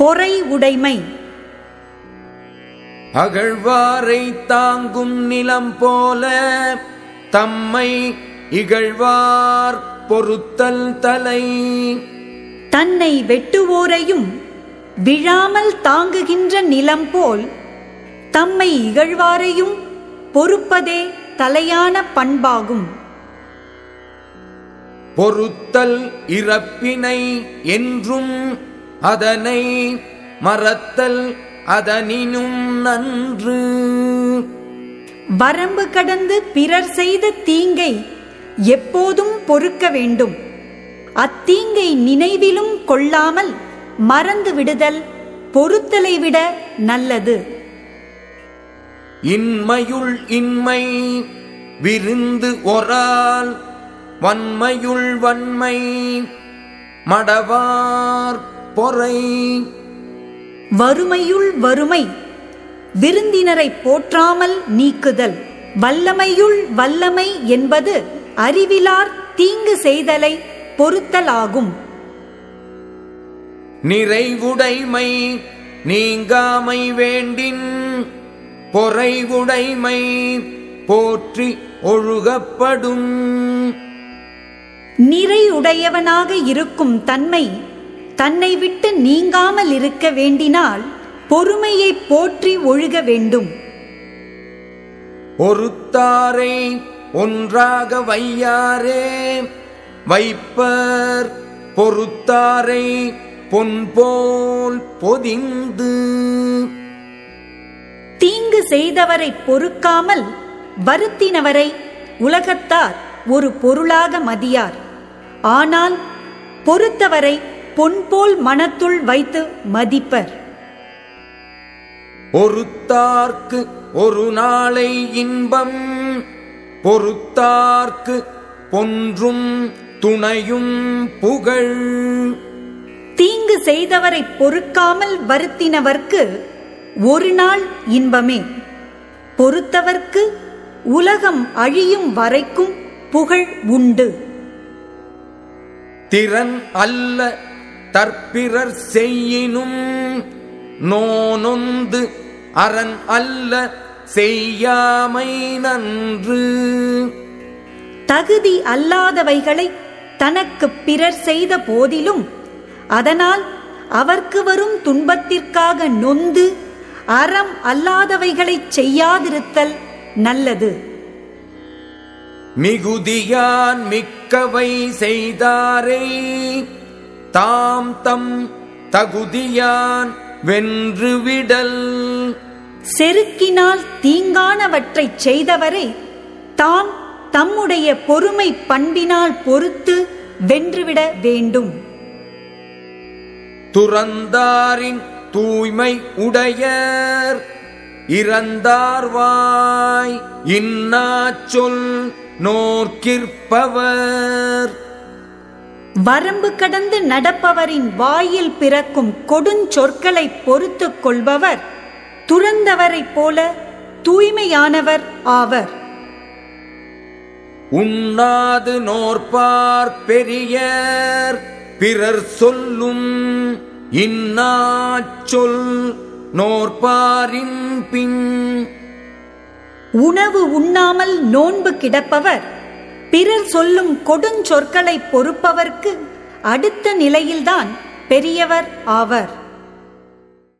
பொறை உடைமை. அகழ்வாரை தாங்கும் நிலம் போல தம்மை இகழ்வார் பொறுத்தல் தலை. தன்னை வெட்டுவோரையும் விழாமல் தாங்குகின்ற நிலம் போல் தம்மை இகழ்வாரையும் பொறுப்பதே தலையான பண்பாகும். பொறுத்தல் இறப்பினை என்றும் அதனை மறத்தல் அதனினும் நன்று. வரம்பு கடந்து பிறர் செய்த தீங்கை எப்போதும் பொறுக்க வேண்டும். அத்தீங்கை நினைவிலும் கொள்ளாமல் மறந்து விடுதல் பொறுத்தலை விட நல்லது. இன்மையுள் இன்மை விருந்து ஒரால் வன்மையுள் வன்மை மடவார். பொறை வறுமையுள் வறுமை விருந்தினரை போற்றாமல் நீக்குதல். வல்லமையுள் வல்லமை என்பது அறிவிலார் தீங்கு செய்தலை பொறுத்தலாகும் நிறைவுடைமை நீங்காமை வேண்டின் பொறைவுடைமை போற்றி ஒழுகப்படும். நிறையுடையவனாக இருக்கும் தன்மை தன்னை விட்டு நீங்காமல் இருக்க வேண்டினால் பொறுமையை போற்றி ஒழுக வேண்டும். ஒருத்தாரை ஒன்றாக வையாரே வைப்பர் பொறுத்தாரை பொன்போல் பொதிந்து. தீங்கு செய்தவரை பொறுக்காமல் வருத்தினவரை உலகத்தார் ஒரு பொருளாக மதியார். ஆனால் பொறுத்தவரை பொன்போல் மனத்துள் வைத்து மதிப்பர். ஒருத்தார்க்கு ஒரு நாளை இன்பம் பொறுத்தார்க்கு பொன்றும் துணையும் புகழ். தீங்கு செய்தவரை பொறுக்காமல் வருத்தினவர்க்கு ஒரு நாள் இன்பமே. பொறுத்தவர்க்கு உலகம் அழியும் வரைக்கும் புகழ் உண்டு. திறன் அல்ல தற்பிறர் செய்யினும் நோனொந்து அரண் அல்ல செய்யாமை நன்று. தகுதி அல்லாதவைகளை தனக்கு பிறர் செய்த போதிலும் அதனால் அவர்க்கு வரும் துன்பத்திற்காக நொந்து அறம் அல்லாதவைகளைச் செய்யாதிருத்தல் நல்லது. மிகுதியான் மிக்கவை செய்தாரை. தாம் தம் தகுதியான் வென்றுவிடல். செருக்கினால் தீங்கானவற்றைச் செய்தவரை தாம் தம்முடைய பொறுமை பண்பினால் பொறுத்து வென்றுவிட வேண்டும். துறந்தாரின் தூய்மை உடையர் இறந்தார்வாய் இன்னாச் சொல் நோர்க்கிற்பவர். வரம்பு கடந்து நடப்பவரின் வாயில் பிறக்கும் கொடுஞ்சொற்களை பொறுத்துக் கொள்பவர் துறந்தவரைப் போல தூய்மையானவர் ஆவர். உண்ணாது நோற்பார் பெரியர் பிறர் சொல்லும் இன்னாச் சொல் நோற்பாரின் பின். உணவு உண்ணாமல் நோன்பு கிடப்பவர் பிறர் சொல்லும் கொடுஞ்சொற்களை பொறுப்பவர்க்கு அடுத்த நிலையில்தான் பெரியவர் ஆவர்.